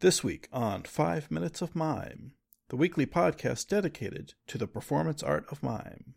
This week on Five Minutes of Mime, the weekly podcast dedicated to the performance art of mime.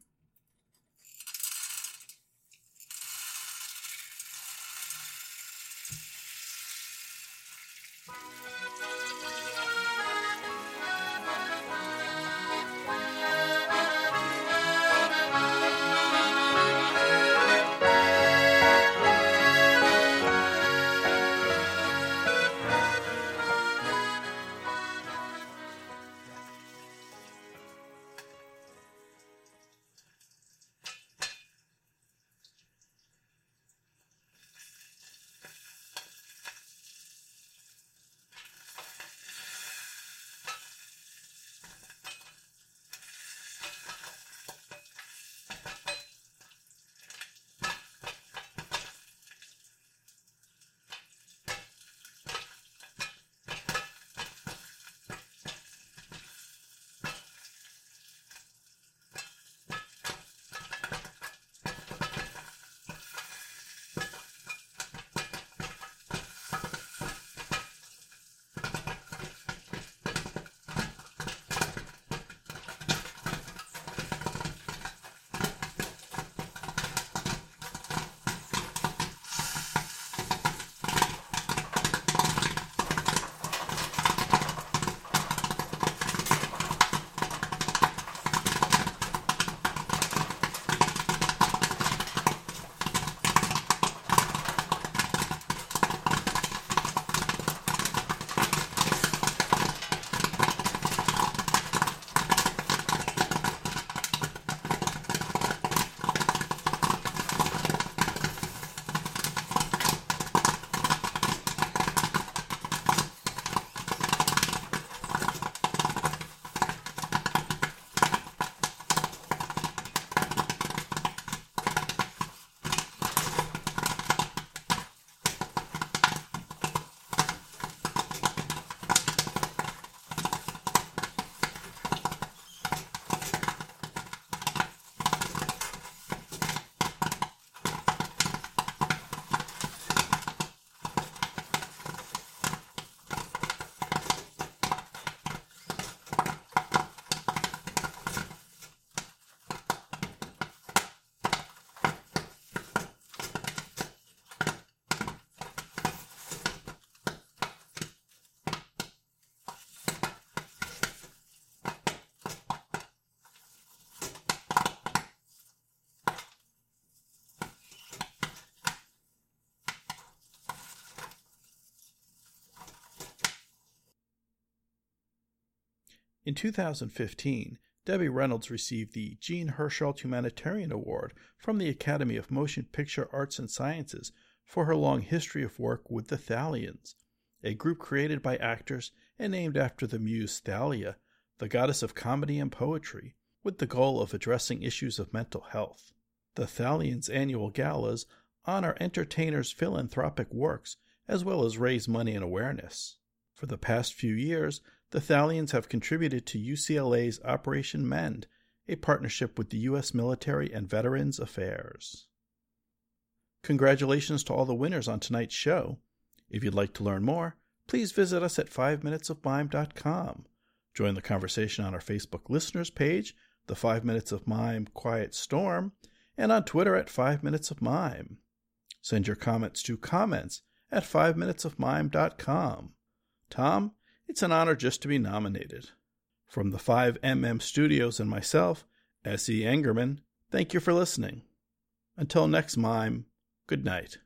In 2015, Debbie Reynolds received the Jean Hersholt Humanitarian Award from the Academy of Motion Picture Arts and Sciences for her long history of work with the Thalians, a group created by actors and named after the muse Thalia, the goddess of comedy and poetry, with the goal of addressing issues of mental health. The Thalians' annual galas honor entertainers' philanthropic works as well as raise money and awareness. For the past few years, the Thalians have contributed to UCLA's Operation Mend, a partnership with the U.S. Military and Veterans Affairs. Congratulations to all the winners on tonight's show. If you'd like to learn more, please visit us at 5minutesofmime.com. Join the conversation on our Facebook listeners page, the 5 Minutes of Mime Quiet Storm, and on Twitter at 5 Minutes of Mime. Send your comments to comments at 5minutesofmime.com. Tom, it's an honor just to be nominated. From the 5MM Studios and myself, S.E. Engerman, thank you for listening. Until next mime, good night.